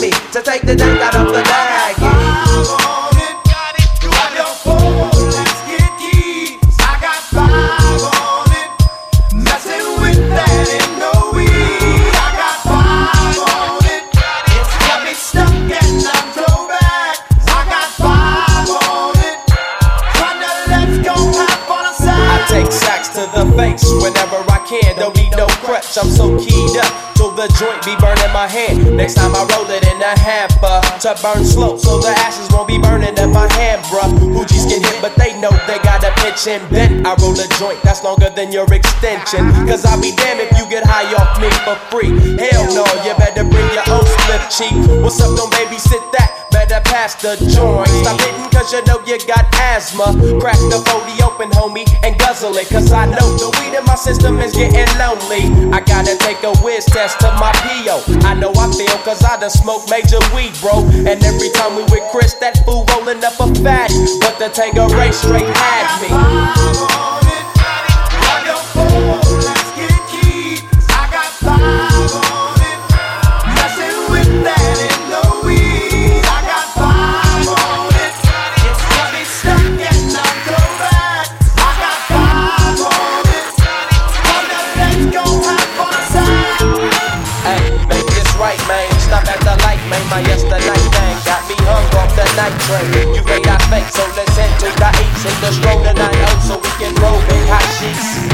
me to take the dank out of the bag. My hand. Next time I roll it in a hamper to burn slow, so the ashes won't be burning in my hand, bruh. Hoogies get hit, but they know they a pitch and bent. I roll a joint that's longer than your extension. Cause I'll be damned if you get high off me for free. Hell no, you better bring your own slip cheek. What's up, don't babysit that? better pass the joint. Stop hitting cause you know you got asthma. Crack the 40 open, homie, and guzzle it. Cause I know the weed in my system is getting lonely. I gotta take a whiz test to my PO. I know I feel cause I done smoked major weed, bro. And every time we with Chris, that fool rolling up a fat. But the Tanqueray straight had me. Night train. You may not fake, so let's head to the east in the stroll tonight. Oh, so we can roll in hot sheets.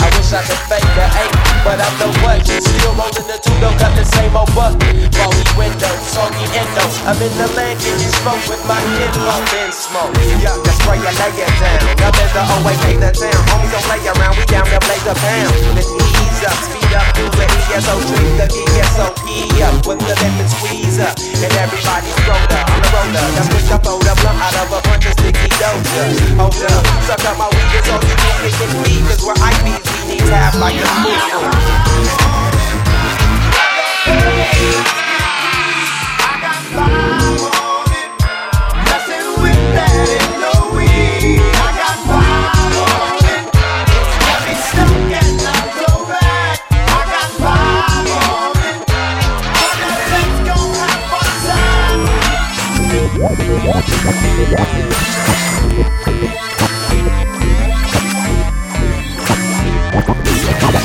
I wish I could fake the eight, but I'm no what. Still rolling the two, don't cut the same old buck. Foggy window, soggy endo. I'm in the land, getting smoke with my kid pump in smoke. Yeah, that's where you lay it down. Up in the pay the town. Homies don't play around, we down to blaze the pound. Let's ease up, speed up, do the ESO, drink the ESOP up with the lemon squeeze up. And everybody's rolled up, I'm the roller. That's when I throw the blunt out of a bunch of sticky doja. Hold up, suck up my weed, it's all you can make it weed. Cause we're IBs, we need to have like a I got five on it, messing with that Thank you.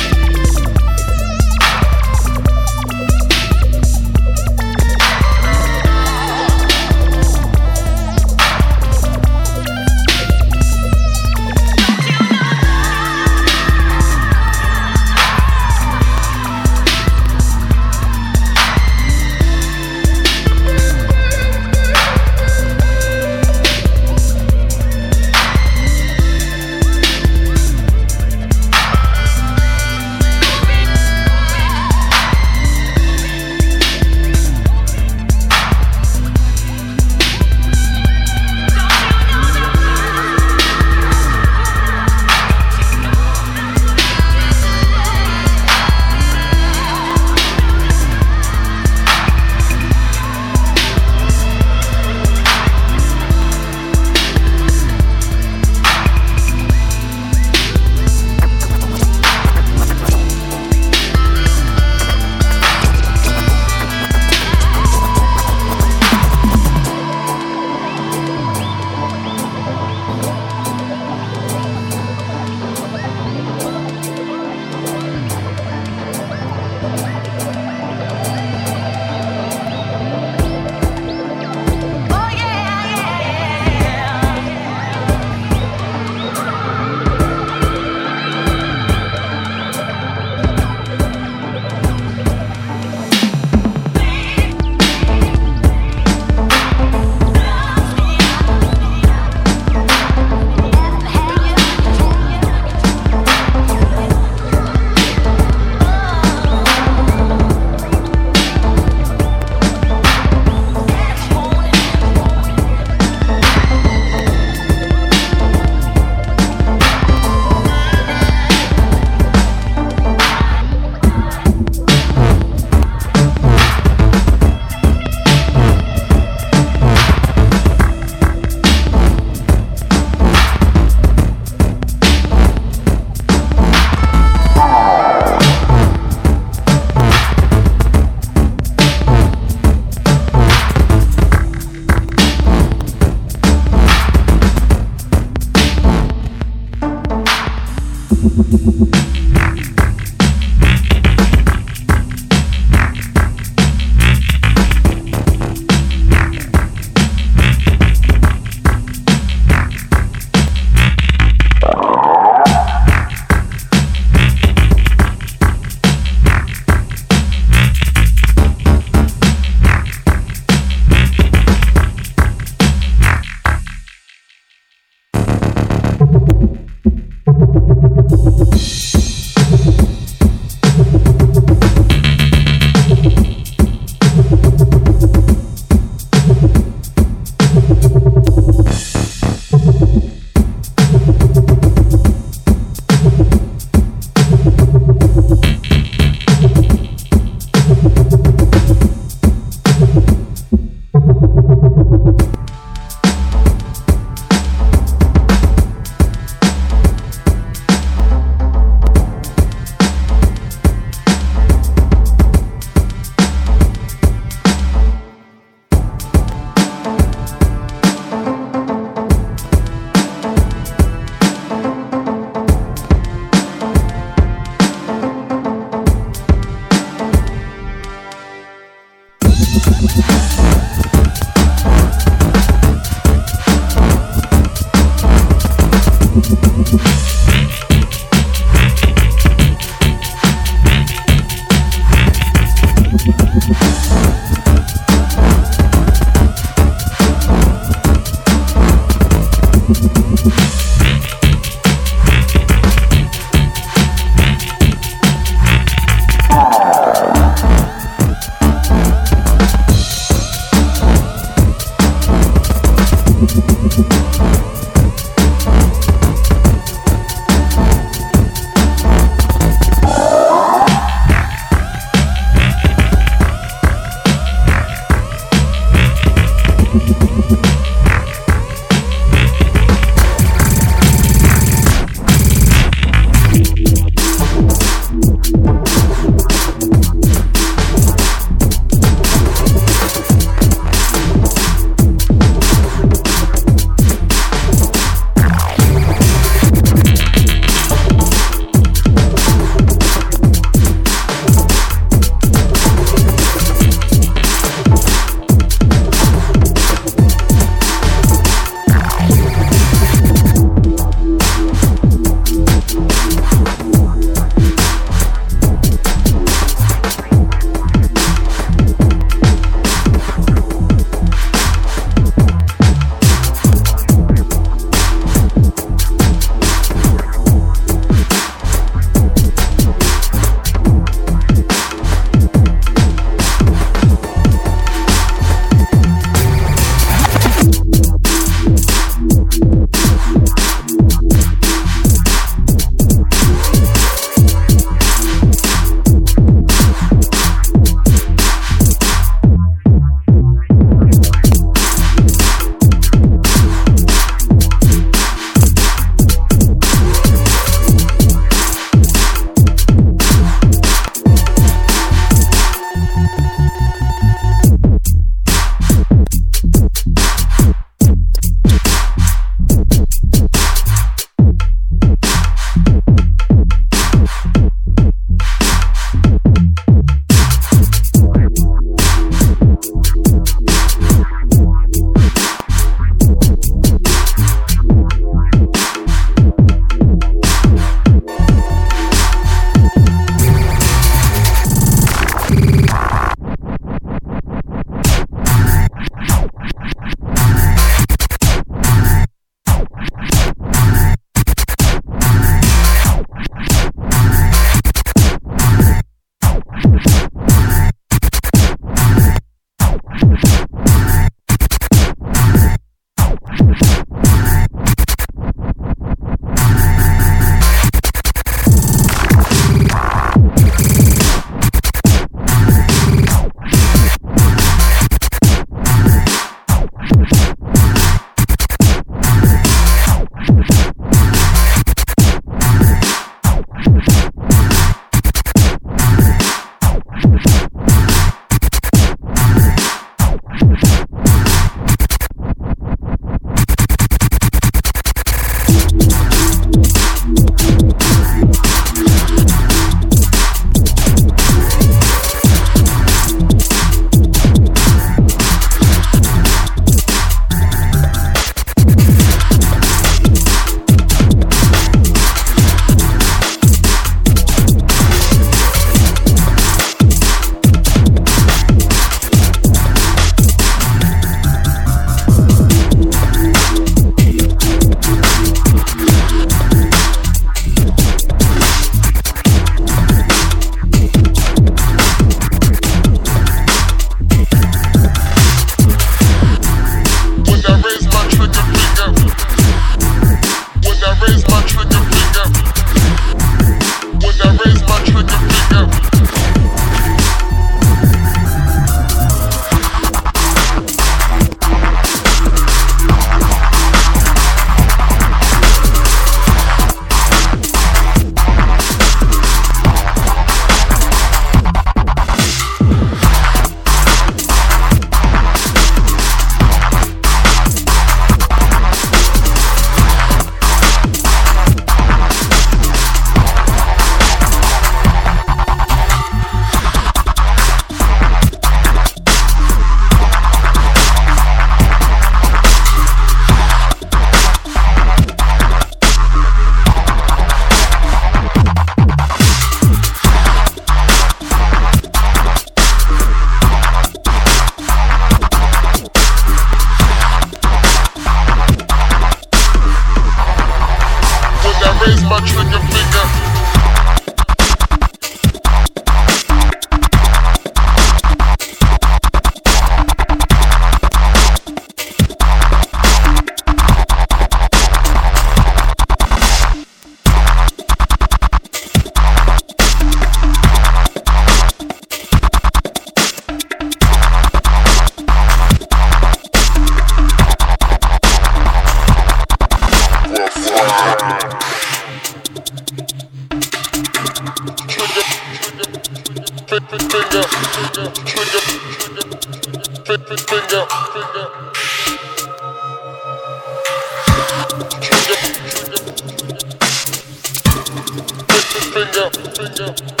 Finger.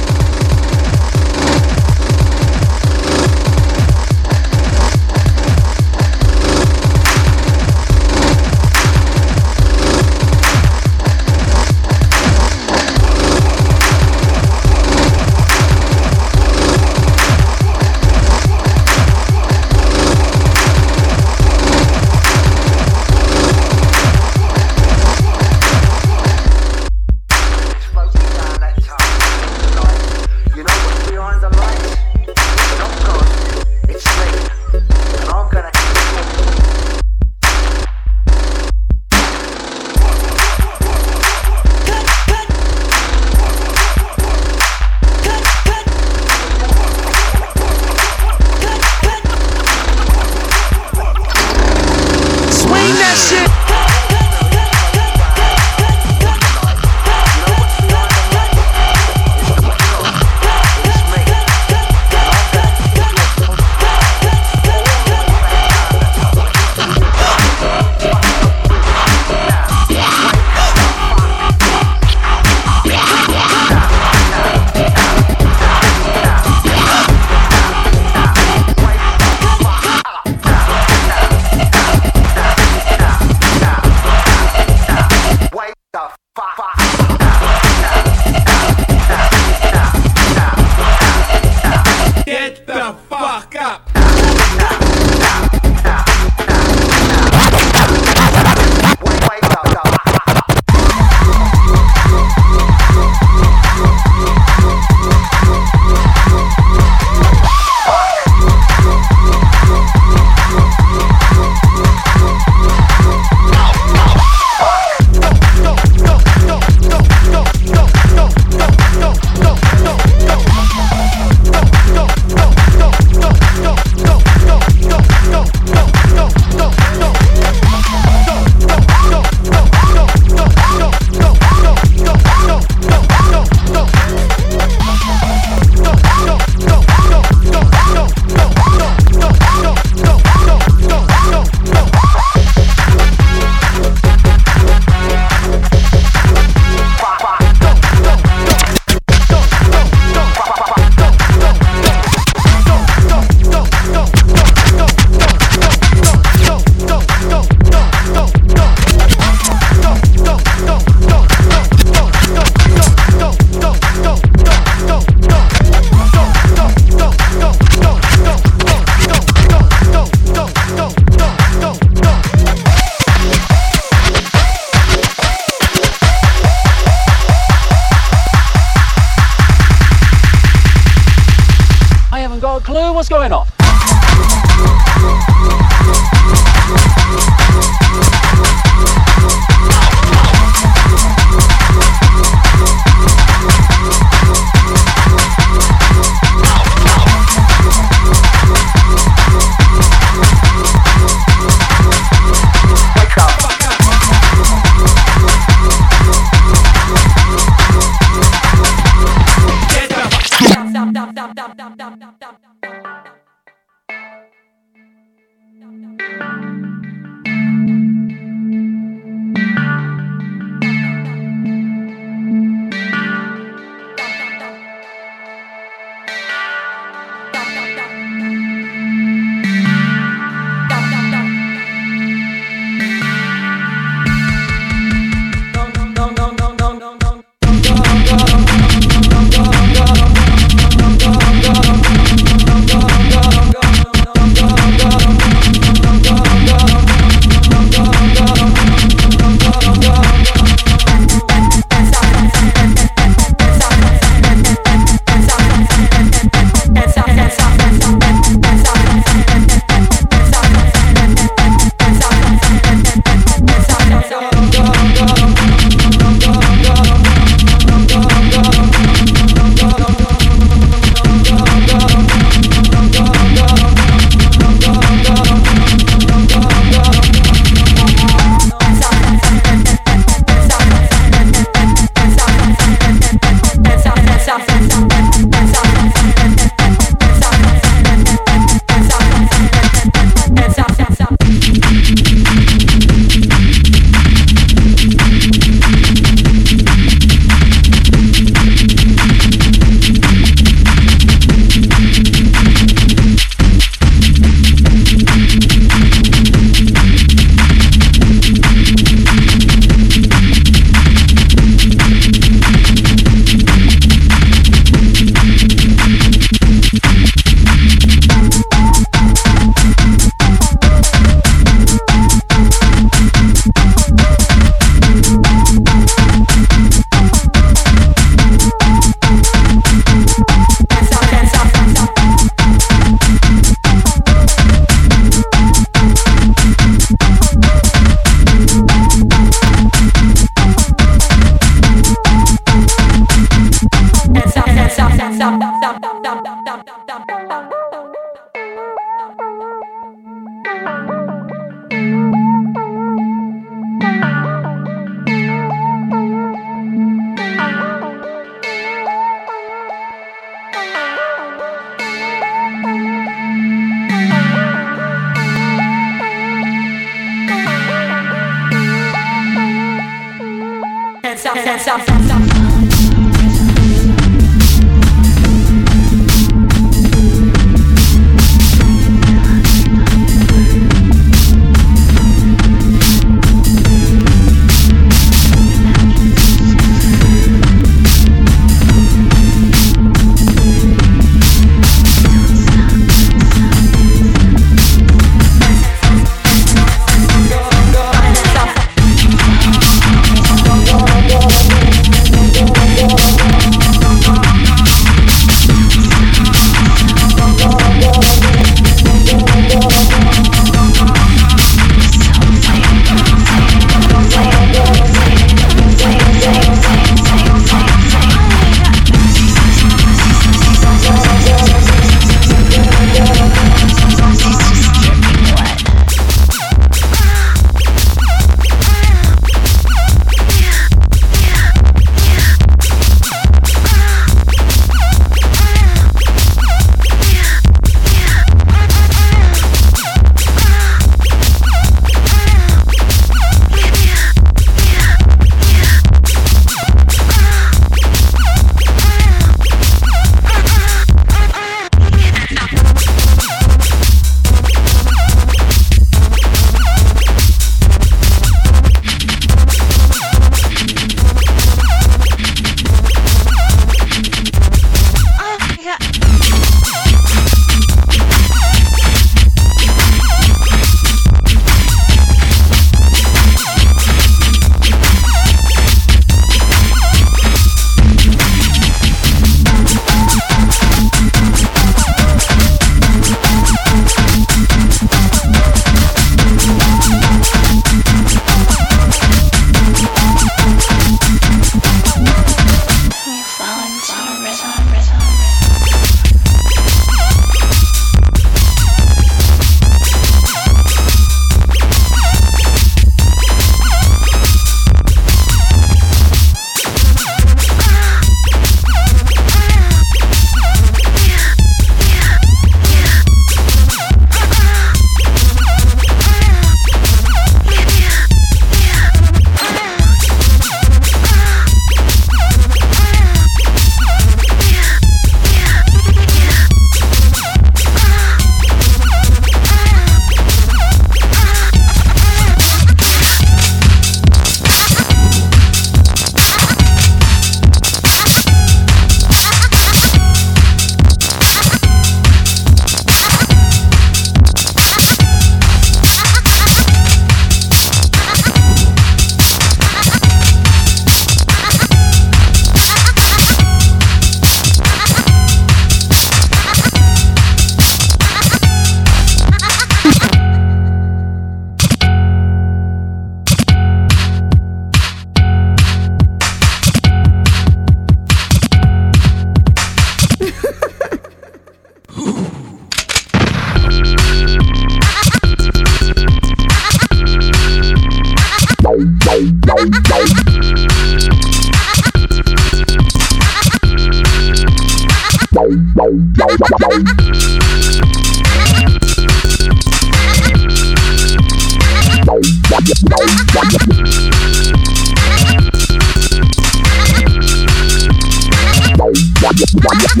Music.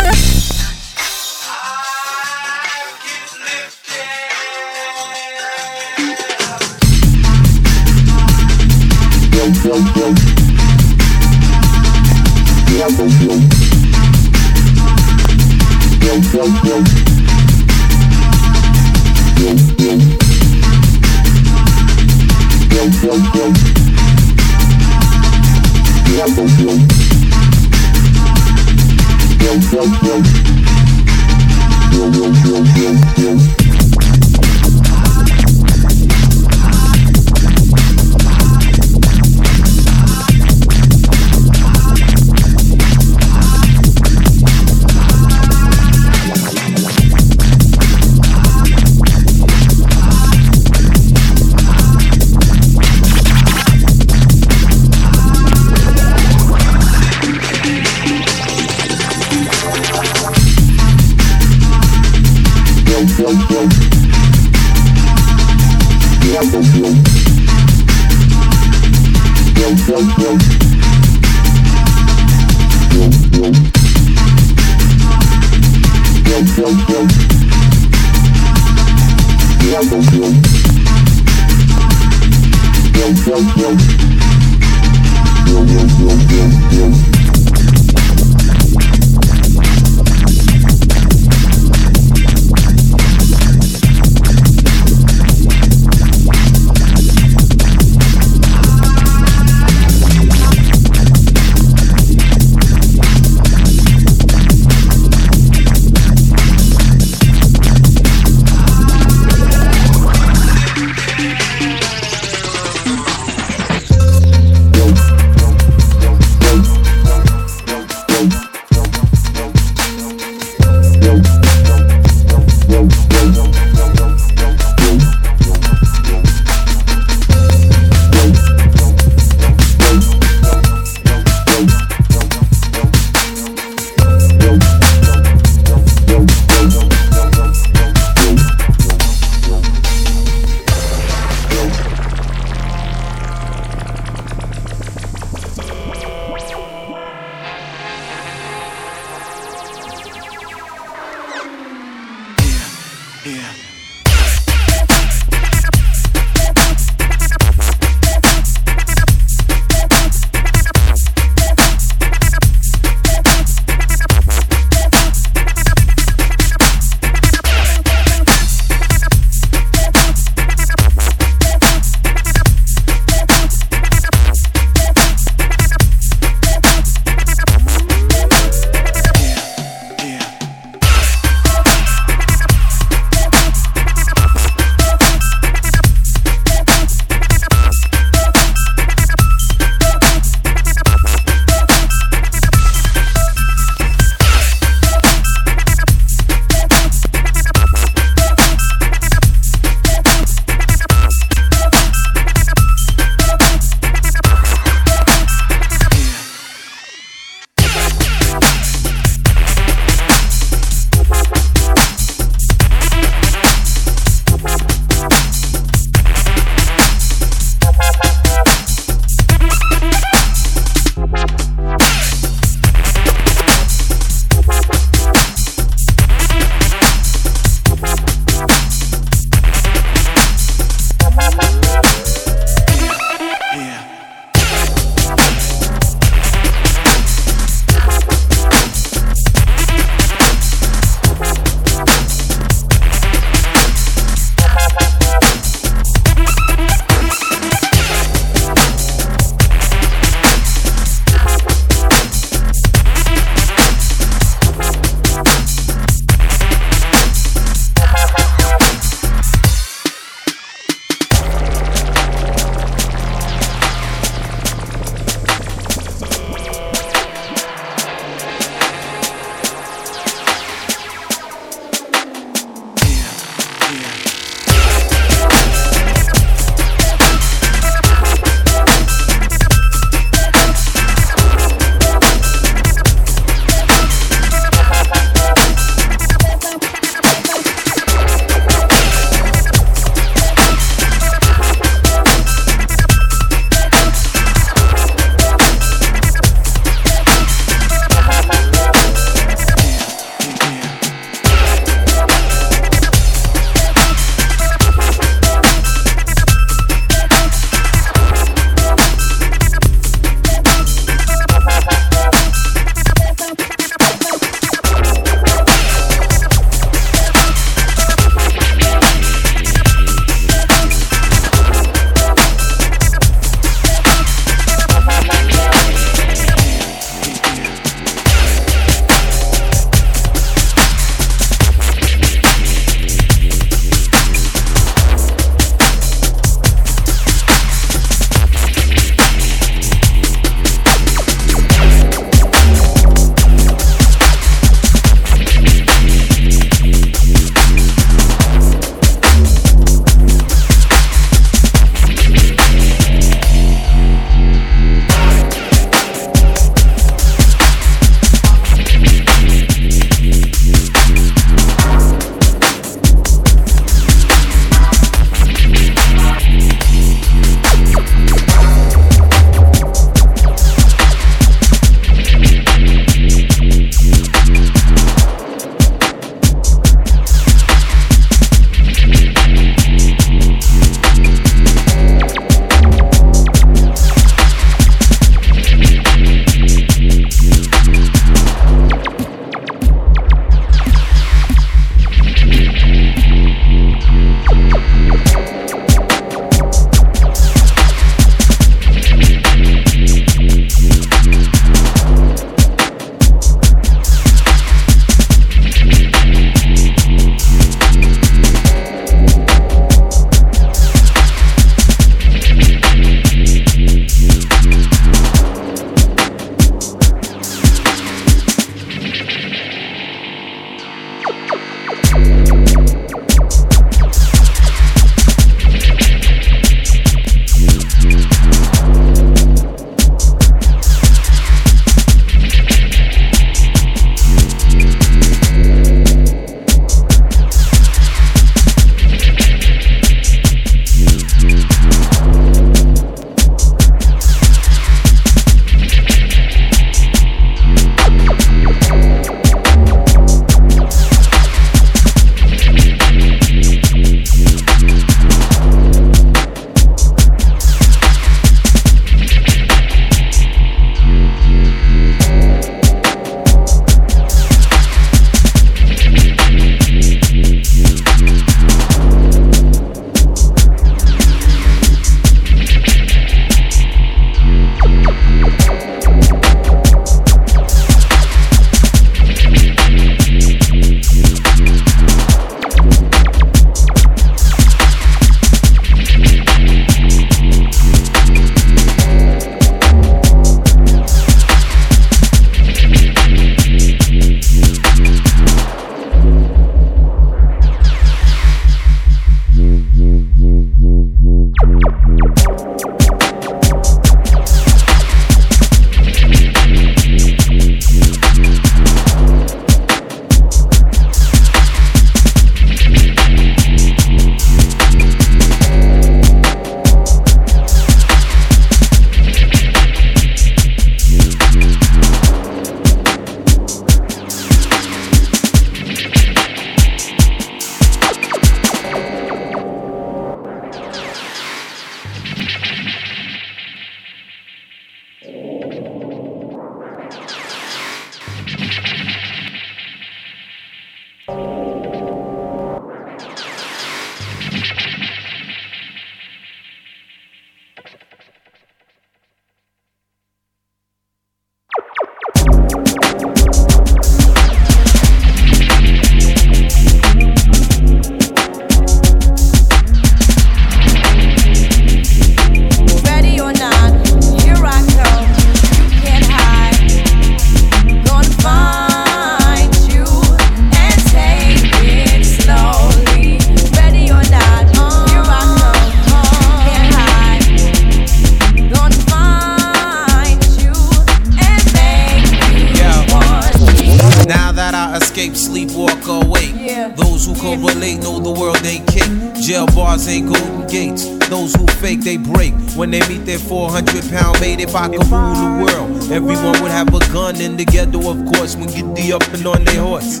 Of course, when get the up and on their horse.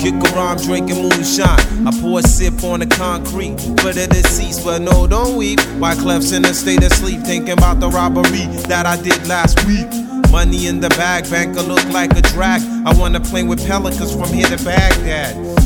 Kick around drinking moonshine. I pour a sip on the concrete for the deceased, but no, don't weep. Wyclef's in a state of sleep, thinking about the robbery that I did last week. Money in the bag, banker look like a drag. I wanna play with pelicans from here to Baghdad.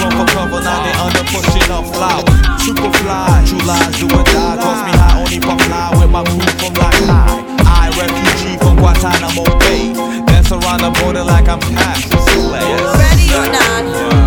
run for cover, now they under pushing flower. Superfly, true do or die. Cross me high, only pop fly with my crew from like high. I, refugee from Guantanamo Bay. Dance around the border like I'm past. Ready or not?